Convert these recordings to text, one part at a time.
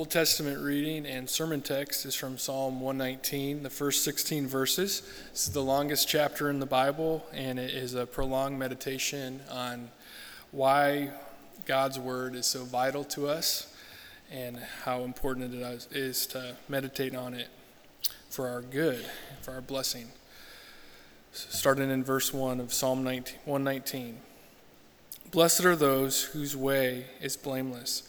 Old Testament reading and sermon text is from Psalm 119, the first 16 verses. This is the longest chapter in the Bible, and it is a prolonged meditation on why God's Word is so vital to us and how important it is to meditate on it for our good, for our blessing. Starting in verse 1 of Psalm 19, 119 Blessed are those whose way is blameless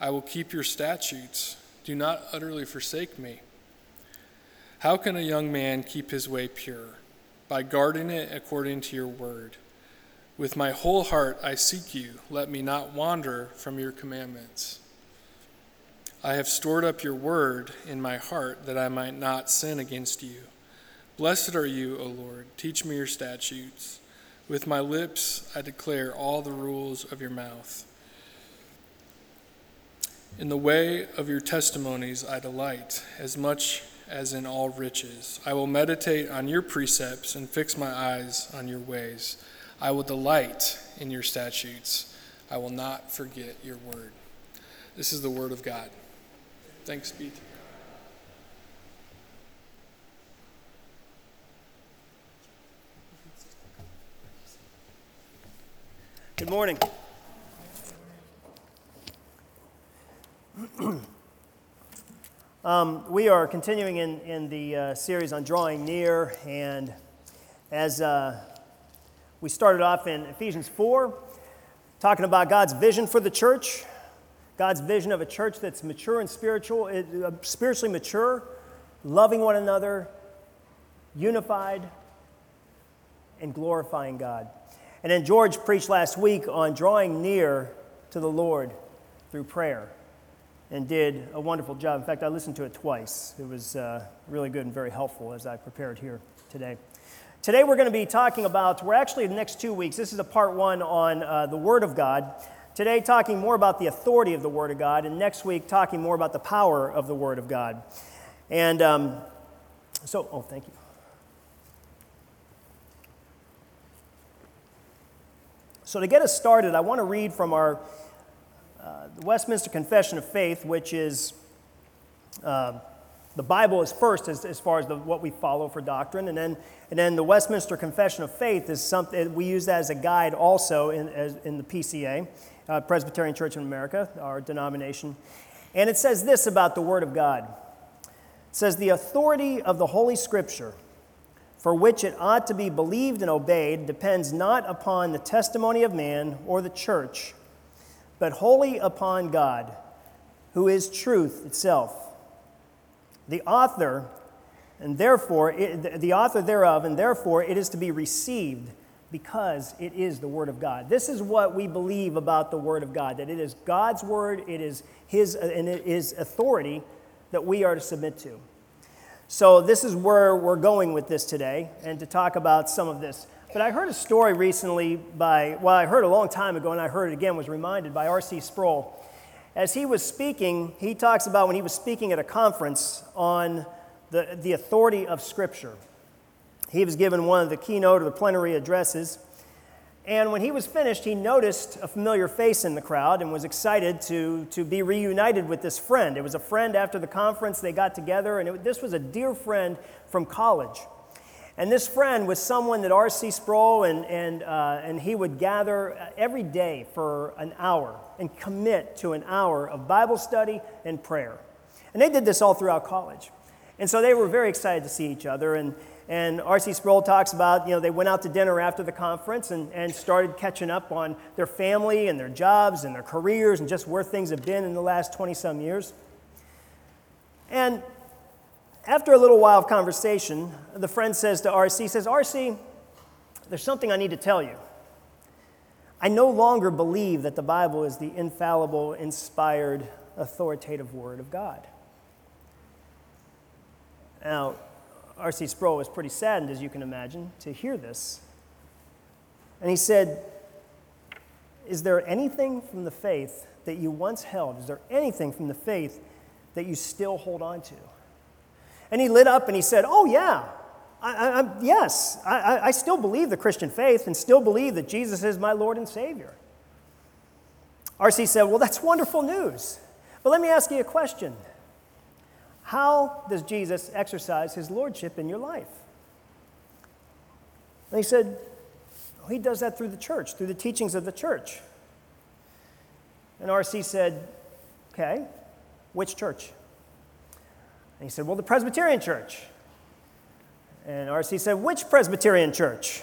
I will keep your statutes. Do not utterly forsake me. How can a young man keep his way pure? By guarding it according to your word. With my whole heart I seek you. Let me not wander from your commandments. I have stored up your word in my heart that I might not sin against you. Blessed are you, O Lord. Teach me your statutes. With my lips I declare all the rules of your mouth. In the way of your testimonies I delight, as much as in all riches. I will meditate on your precepts and fix my eyes on your ways. I will delight in your statutes. I will not forget your word. This is the word of God. Thanks be to God. Good morning. Um, we are continuing in, in the uh, series on drawing near, and as uh, we started off in Ephesians 4, talking about God's vision for the church, God's vision of a church that's mature and spiritual, uh, spiritually mature, loving one another, unified, and glorifying God. And then George preached last week on drawing near to the Lord through prayer and did a wonderful job. In fact, I listened to it twice. It was uh, really good and very helpful as I prepared here today. Today, we're going to be talking about, we're actually the next two weeks. This is a part one on uh, the Word of God. Today, talking more about the authority of the Word of God, and next week, talking more about the power of the Word of God. And um, so, oh, thank you. So, to get us started, I want to read from our uh, the Westminster Confession of Faith, which is uh, the Bible is first as, as far as the, what we follow for doctrine, and then, and then the Westminster Confession of Faith is something we use that as a guide also in, as, in the PCA, uh, Presbyterian Church in America, our denomination. And it says this about the Word of God it says, The authority of the Holy Scripture, for which it ought to be believed and obeyed, depends not upon the testimony of man or the church but wholly upon God, who is truth itself. The author, and therefore, it, the author thereof, and therefore it is to be received because it is the Word of God. This is what we believe about the Word of God that it is God's Word, it is His, uh, and it is authority that we are to submit to. So, this is where we're going with this today, and to talk about some of this. But I heard a story recently by, well, I heard a long time ago, and I heard it again, was reminded by R.C. Sproul. As he was speaking, he talks about when he was speaking at a conference on the, the authority of Scripture. He was given one of the keynote or the plenary addresses. And when he was finished, he noticed a familiar face in the crowd and was excited to, to be reunited with this friend. It was a friend after the conference, they got together, and it, this was a dear friend from college. And this friend was someone that R.C. Sproul and, and, uh, and he would gather every day for an hour and commit to an hour of Bible study and prayer. And they did this all throughout college. And so they were very excited to see each other. And, and R.C. Sproul talks about, you know, they went out to dinner after the conference and, and started catching up on their family and their jobs and their careers and just where things have been in the last 20 some years. And after a little while of conversation, the friend says to RC, says, RC, there's something I need to tell you. I no longer believe that the Bible is the infallible, inspired authoritative Word of God. Now, R.C. Sproul was pretty saddened, as you can imagine, to hear this. And he said, Is there anything from the faith that you once held? Is there anything from the faith that you still hold on to? And he lit up and he said, Oh, yeah. I, I, yes, I, I still believe the Christian faith and still believe that Jesus is my Lord and Savior. R.C. said, Well, that's wonderful news. But let me ask you a question How does Jesus exercise his lordship in your life? And he said, well, He does that through the church, through the teachings of the church. And R.C. said, Okay, which church? And he said, Well, the Presbyterian church. And R.C. said, Which Presbyterian church?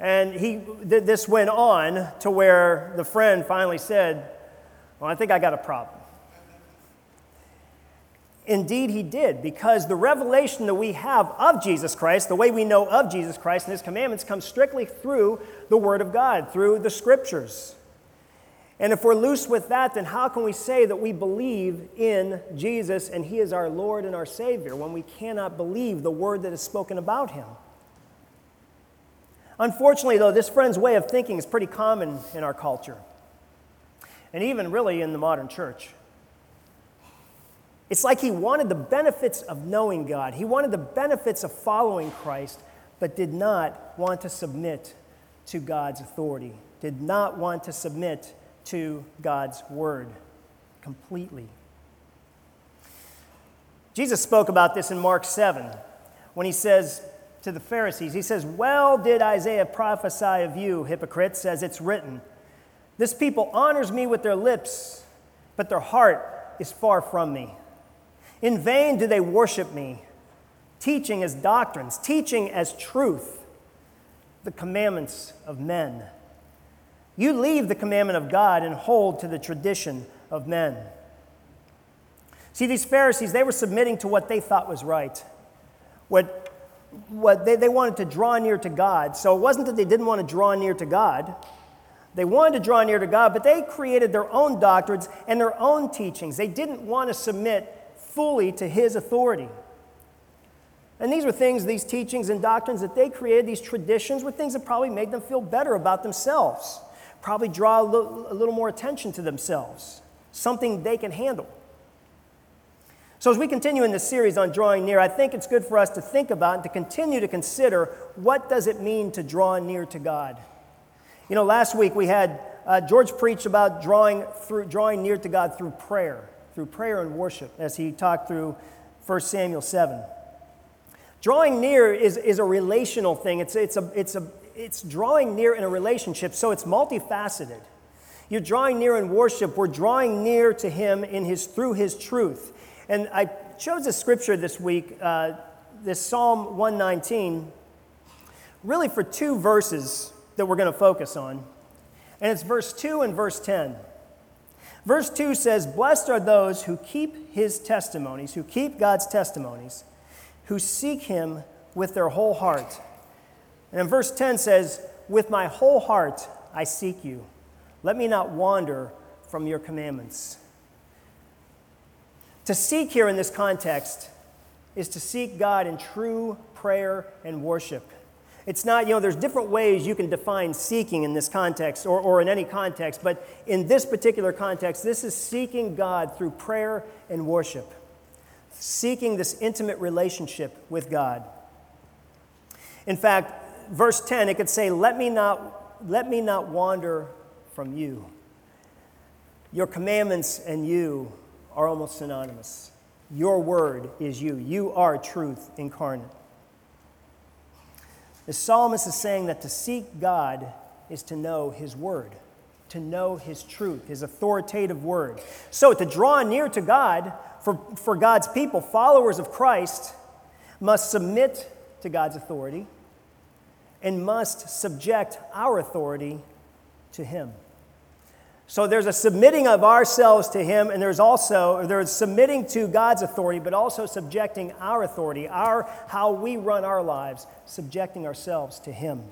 And he, th- this went on to where the friend finally said, Well, I think I got a problem. Indeed, he did, because the revelation that we have of Jesus Christ, the way we know of Jesus Christ and his commandments, comes strictly through the Word of God, through the Scriptures. And if we're loose with that, then how can we say that we believe in Jesus and he is our Lord and our Savior when we cannot believe the Word that is spoken about him? Unfortunately, though, this friend's way of thinking is pretty common in our culture, and even really in the modern church. It's like he wanted the benefits of knowing God, he wanted the benefits of following Christ, but did not want to submit to God's authority, did not want to submit to God's word completely. Jesus spoke about this in Mark 7 when he says to the Pharisees, He says, Well did Isaiah prophesy of you, hypocrites, as it's written. This people honors me with their lips, but their heart is far from me. In vain do they worship me, teaching as doctrines, teaching as truth the commandments of men. You leave the commandment of God and hold to the tradition of men. See, these Pharisees, they were submitting to what they thought was right. What, what they, they wanted to draw near to God. So it wasn't that they didn't want to draw near to God. They wanted to draw near to God, but they created their own doctrines and their own teachings. They didn't want to submit fully to His authority. And these were things, these teachings and doctrines that they created, these traditions, were things that probably made them feel better about themselves probably draw a little, a little more attention to themselves, something they can handle. So, as we continue in this series on drawing near, I think it's good for us to think about and to continue to consider what does it mean to draw near to God. You know, last week we had uh, George preach about drawing through drawing near to God through prayer, through prayer and worship, as he talked through 1 Samuel 7. Drawing near is, is a relational thing. It's, it's, a, it's, a, it's drawing near in a relationship, so it's multifaceted. You're drawing near in worship. We're drawing near to Him in his, through His truth. And I chose a scripture this week, uh, this Psalm 119, really for two verses that we're going to focus on. And it's verse 2 and verse 10. Verse 2 says, Blessed are those who keep His testimonies, who keep God's testimonies, who seek Him with their whole heart. And verse 10 says, With my whole heart I seek you. Let me not wander from your commandments. To seek here in this context is to seek God in true prayer and worship. It's not, you know, there's different ways you can define seeking in this context or, or in any context, but in this particular context, this is seeking God through prayer and worship, seeking this intimate relationship with God. In fact, verse 10, it could say, Let me not, let me not wander from you. Your commandments and you are almost synonymous. Your word is you. You are truth incarnate. The psalmist is saying that to seek God is to know his word, to know his truth, his authoritative word. So to draw near to God, for, for God's people, followers of Christ, must submit to God's authority and must subject our authority to Him. So there's a submitting of ourselves to Him, and there's also there's submitting to God's authority, but also subjecting our authority, our how we run our lives, subjecting ourselves to Him.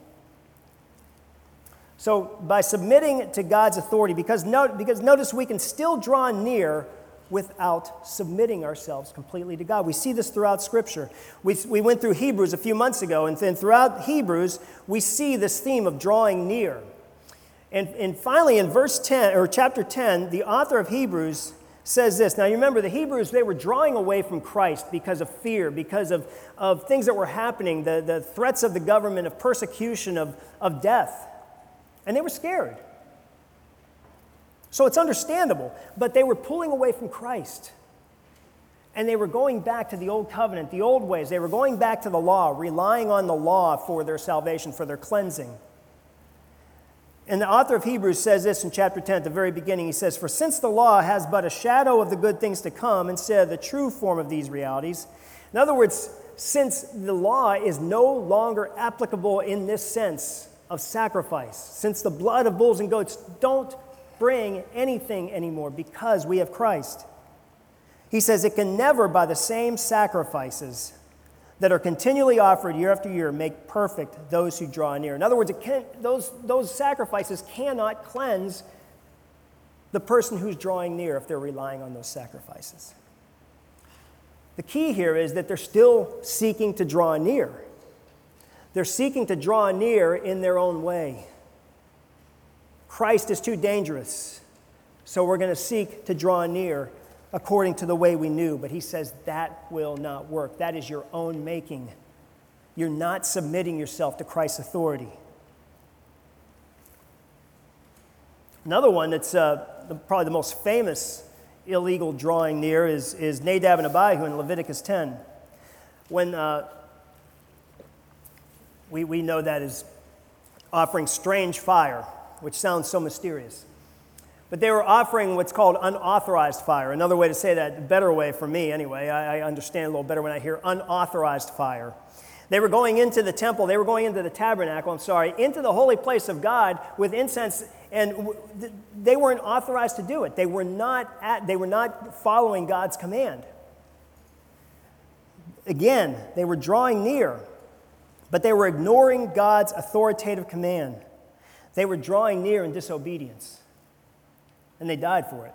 So, by submitting to God's authority, because, no, because notice we can still draw near without submitting ourselves completely to God. We see this throughout Scripture. We, we went through Hebrews a few months ago, and then throughout Hebrews, we see this theme of drawing near. And, and finally, in verse 10, or chapter 10, the author of Hebrews says this. Now, you remember the Hebrews, they were drawing away from Christ because of fear, because of, of things that were happening, the, the threats of the government, of persecution, of, of death. And they were scared. So it's understandable, but they were pulling away from Christ. And they were going back to the old covenant, the old ways. They were going back to the law, relying on the law for their salvation, for their cleansing. And the author of Hebrews says this in chapter 10 at the very beginning. He says, For since the law has but a shadow of the good things to come instead of the true form of these realities, in other words, since the law is no longer applicable in this sense of sacrifice, since the blood of bulls and goats don't bring anything anymore because we have Christ, he says it can never, by the same sacrifices, that are continually offered year after year make perfect those who draw near. In other words, can, those, those sacrifices cannot cleanse the person who's drawing near if they're relying on those sacrifices. The key here is that they're still seeking to draw near. They're seeking to draw near in their own way. Christ is too dangerous, so we're going to seek to draw near according to the way we knew. But he says that will not work. That is your own making. You're not submitting yourself to Christ's authority. Another one that's uh, probably the most famous illegal drawing near is, is Nadab and Abihu in Leviticus 10. When uh, we, we know that is offering strange fire, which sounds so mysterious. But they were offering what's called unauthorized fire. Another way to say that, better way for me anyway, I, I understand a little better when I hear unauthorized fire. They were going into the temple, they were going into the tabernacle, I'm sorry, into the holy place of God with incense, and they weren't authorized to do it. They were not, at, they were not following God's command. Again, they were drawing near, but they were ignoring God's authoritative command. They were drawing near in disobedience and they died for it.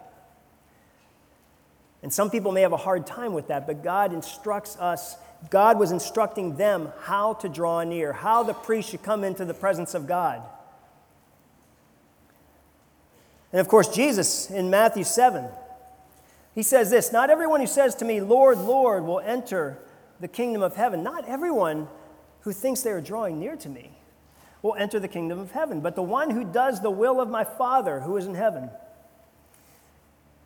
And some people may have a hard time with that, but God instructs us, God was instructing them how to draw near, how the priest should come into the presence of God. And of course, Jesus in Matthew 7, he says this Not everyone who says to me, Lord, Lord, will enter the kingdom of heaven. Not everyone who thinks they are drawing near to me will enter the kingdom of heaven, but the one who does the will of my Father who is in heaven.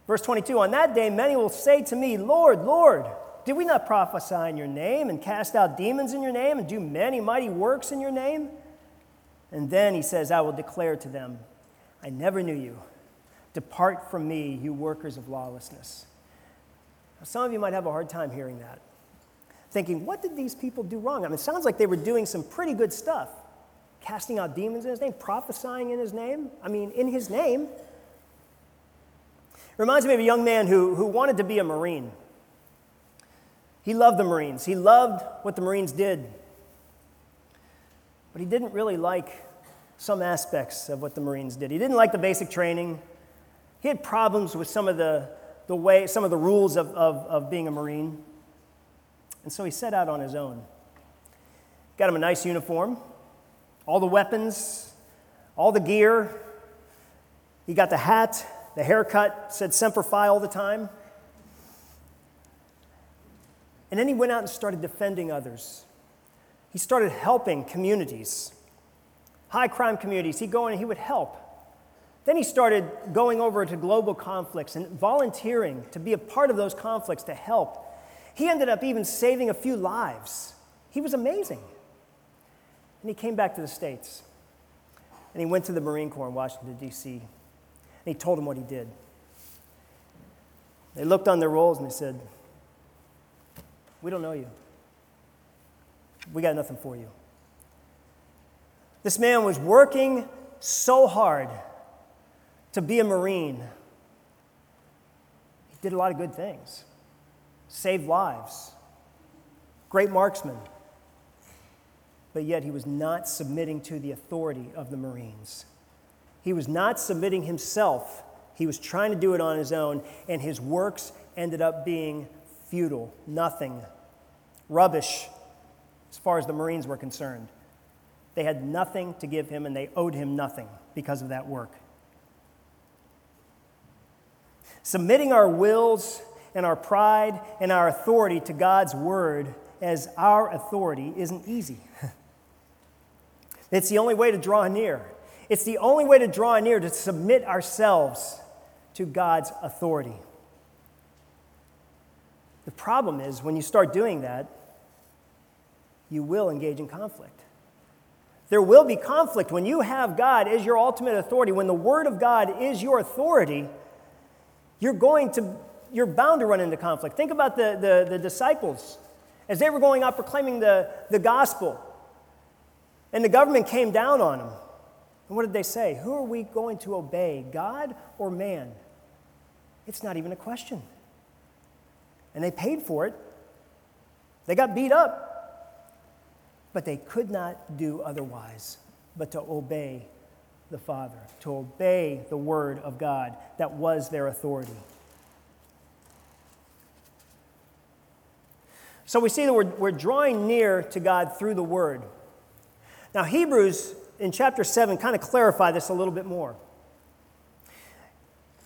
Verse 22 On that day, many will say to me, Lord, Lord, did we not prophesy in your name and cast out demons in your name and do many mighty works in your name? And then he says, I will declare to them, I never knew you. Depart from me, you workers of lawlessness. Now, some of you might have a hard time hearing that, thinking, what did these people do wrong? I mean, it sounds like they were doing some pretty good stuff casting out demons in his name, prophesying in his name. I mean, in his name. Reminds me of a young man who, who wanted to be a Marine. He loved the Marines, he loved what the Marines did. But he didn't really like some aspects of what the Marines did. He didn't like the basic training. He had problems with some of the, the way, some of the rules of, of, of being a Marine. And so he set out on his own. Got him a nice uniform, all the weapons, all the gear. He got the hat, the haircut said Semper Fi all the time. And then he went out and started defending others. He started helping communities, high crime communities. He'd go in and he would help. Then he started going over to global conflicts and volunteering to be a part of those conflicts to help. He ended up even saving a few lives. He was amazing. And he came back to the States. And he went to the Marine Corps in Washington, D.C. And he told them what he did. They looked on their rolls and they said, We don't know you. We got nothing for you. This man was working so hard to be a Marine. He did a lot of good things, saved lives, great marksman. But yet he was not submitting to the authority of the Marines. He was not submitting himself, he was trying to do it on his own, and his works ended up being futile, nothing, rubbish, as far as the Marines were concerned. They had nothing to give him, and they owed him nothing because of that work. Submitting our wills and our pride and our authority to God's word as our authority isn't easy. it's the only way to draw near. It's the only way to draw near to submit ourselves to God's authority. The problem is when you start doing that, you will engage in conflict. There will be conflict when you have God as your ultimate authority, when the Word of God is your authority, you're going to, you're bound to run into conflict. Think about the, the, the disciples as they were going out proclaiming the, the gospel, and the government came down on them. And what did they say? Who are we going to obey, God or man? It's not even a question. And they paid for it. They got beat up. But they could not do otherwise but to obey the Father, to obey the Word of God that was their authority. So we see that we're, we're drawing near to God through the Word. Now, Hebrews in chapter 7 kind of clarify this a little bit more.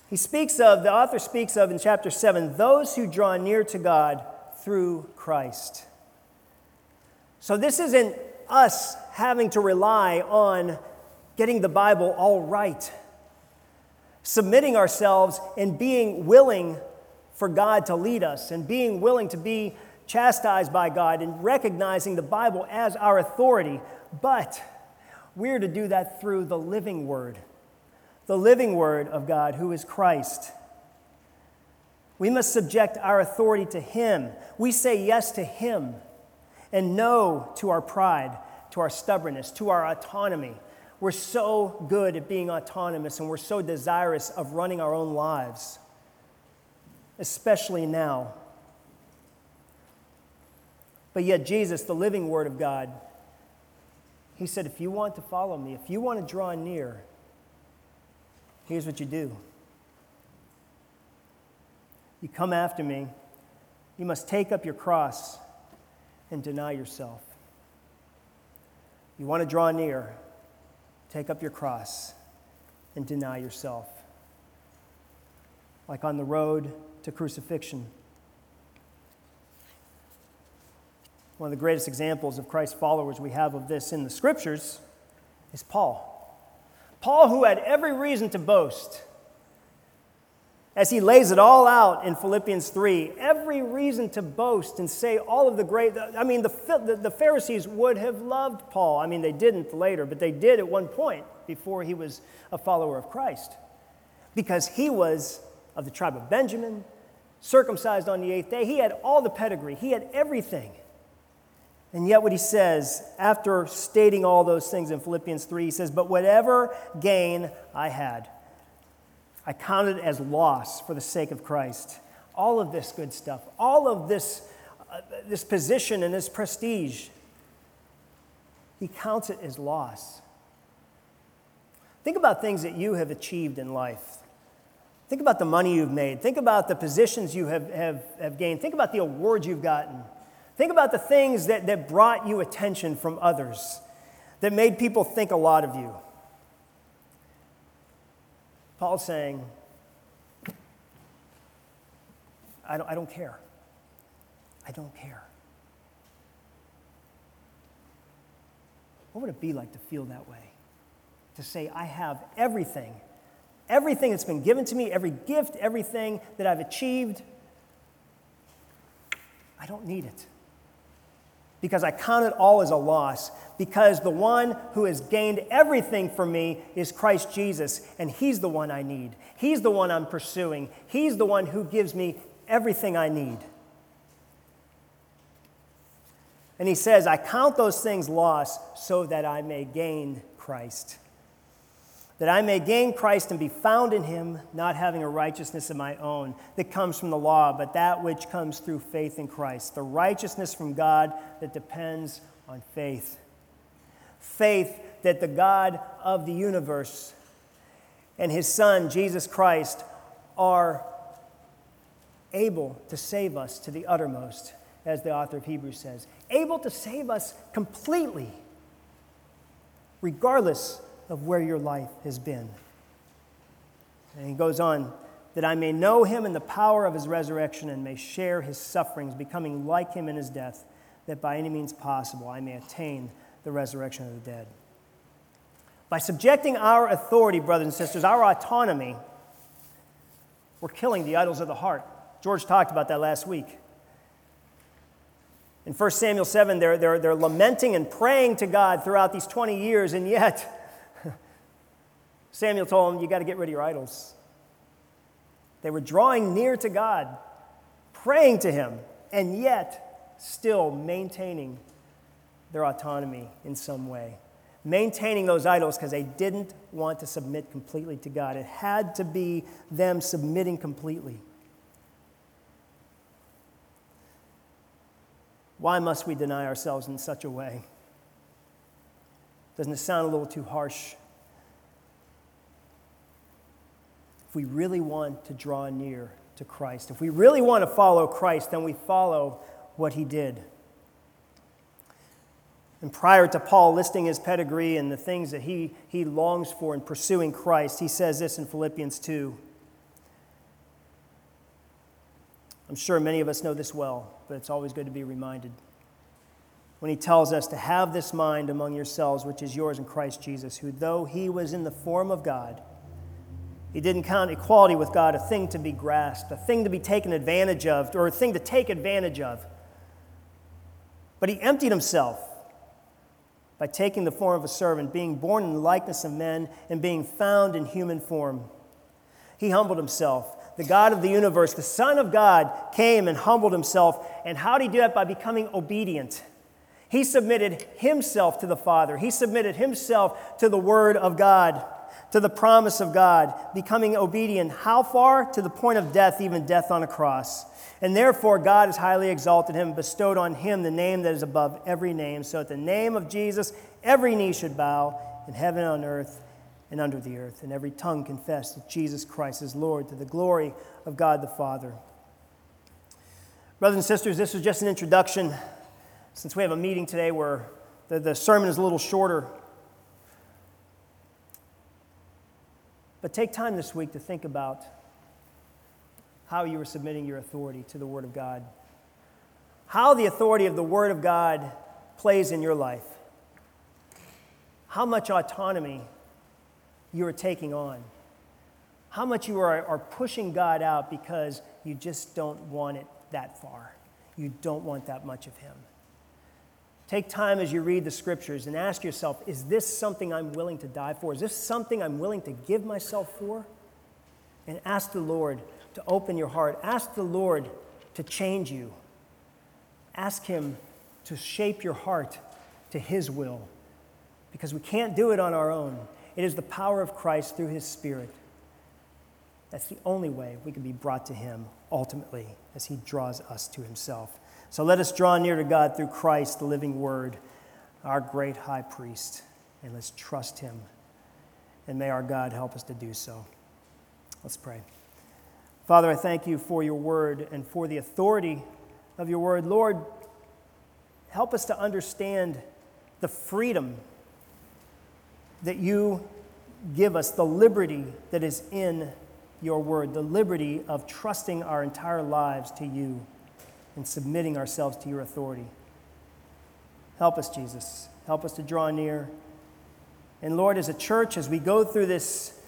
He speaks of, the author speaks of in chapter 7, those who draw near to God through Christ. So this isn't us having to rely on getting the Bible all right, submitting ourselves and being willing for God to lead us and being willing to be chastised by God and recognizing the Bible as our authority. But we're to do that through the living Word, the living Word of God, who is Christ. We must subject our authority to Him. We say yes to Him and no to our pride, to our stubbornness, to our autonomy. We're so good at being autonomous and we're so desirous of running our own lives, especially now. But yet, Jesus, the living Word of God, He said, if you want to follow me, if you want to draw near, here's what you do. You come after me, you must take up your cross and deny yourself. You want to draw near, take up your cross and deny yourself. Like on the road to crucifixion. One of the greatest examples of Christ's followers we have of this in the scriptures is Paul. Paul, who had every reason to boast as he lays it all out in Philippians 3, every reason to boast and say all of the great. I mean, the, the, Pharisees would have loved Paul. I mean, they didn't later, but they did at one point before he was a follower of Christ. Because he was of the tribe of Benjamin, circumcised on the eighth day. He had all the pedigree, he had everything. And yet, what he says after stating all those things in Philippians 3, he says, But whatever gain I had, I counted as loss for the sake of Christ. All of this good stuff, all of this, uh, this position and this prestige, he counts it as loss. Think about things that you have achieved in life. Think about the money you've made. Think about the positions you have, have, have gained. Think about the awards you've gotten. Think about the things that, that brought you attention from others, that made people think a lot of you. Paul's saying, I don't, I don't care. I don't care. What would it be like to feel that way? To say, I have everything, everything that's been given to me, every gift, everything that I've achieved. I don't need it because I count it all as a loss, because the one who has gained everything for me is Christ Jesus, and He's the one I need. He's the one I'm pursuing. He's the one who gives me everything I need. And He says, I count those things loss so that I may gain Christ that I may gain Christ and be found in him, not having a righteousness of my own that comes from the law, but that which comes through faith in Christ, the righteousness from God that depends on faith. Faith that the God of the universe and his Son, Jesus Christ, are able to save us to the uttermost, as the author of Hebrews says, able to save us completely, regardless of where your life has been. And he goes on, that I may know him in the power of his resurrection and may share his sufferings, becoming like him in his death, that by any means possible I may attain the resurrection of the dead. By subjecting our authority, brothers and sisters, our autonomy, we're killing the idols of the heart. George talked about that last week. In 1 Samuel 7, they're, they're, they're lamenting and praying to God throughout these 20 years, and yet Samuel told them, You got to get rid of your idols. They were drawing near to God, praying to Him, and yet still maintaining their autonomy in some way. Maintaining those idols because they didn't want to submit completely to God. It had to be them submitting completely. Why must we deny ourselves in such a way? Doesn't it sound a little too harsh? If we really want to draw near to Christ, if we really want to follow Christ, then we follow what he did. And prior to Paul listing his pedigree and the things that he, he longs for in pursuing Christ, he says this in Philippians 2. I'm sure many of us know this well, but it's always good to be reminded. When he tells us to have this mind among yourselves, which is yours in Christ Jesus, who, though he was in the form of God, he didn't count equality with God a thing to be grasped, a thing to be taken advantage of, or a thing to take advantage of. But he emptied himself by taking the form of a servant, being born in the likeness of men, and being found in human form. He humbled himself the God of the universe, the Son of God, came and humbled himself. And how did he do that? By becoming obedient. He submitted himself to the Father, he submitted himself to the Word of God, to the promise of God, becoming obedient. How far? To the point of death, even death on a cross. And therefore, God has highly exalted him, bestowed on him the name that is above every name, so at the name of Jesus, every knee should bow in heaven on earth and under the earth, and every tongue confess that Jesus Christ is Lord to the glory of God the Father. Brothers and sisters, this was just an introduction. Since we have a meeting today where the, the sermon is a little shorter, but take time this week to think about how you are submitting your authority to the Word of God, how the authority of the Word of God plays in your life, how much autonomy you are taking on. How much you are, are pushing God out because you just don't want it that far. You don't want that much of Him. Take time as you read the scriptures and ask yourself is this something I'm willing to die for? Is this something I'm willing to give myself for? And ask the Lord to open your heart. Ask the Lord to change you. Ask Him to shape your heart to His will because we can't do it on our own. It is the power of Christ through his Spirit. That's the only way we can be brought to him ultimately as he draws us to himself. So let us draw near to God through Christ, the living word, our great high priest, and let's trust him. And may our God help us to do so. Let's pray. Father, I thank you for your word and for the authority of your word. Lord, help us to understand the freedom that you give us the liberty that is in your word, the liberty of trusting our entire lives to you and submitting ourselves to your authority. Help us, Jesus. Help us to draw near. And Lord, as a church, as we go through this,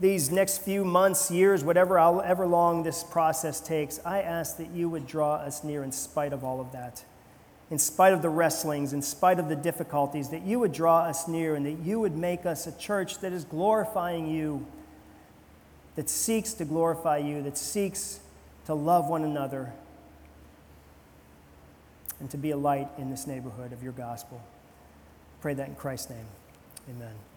these next few months, years, whatever however long this process takes, I ask that you would draw us near in spite of all of that in spite of the wrestlings, in spite of the difficulties, that you would draw us near and that you would make us a church that is glorifying you, that seeks to glorify you, that seeks to love one another, and to be a light in this neighborhood of your gospel. Pray that in Christ's name. Amen.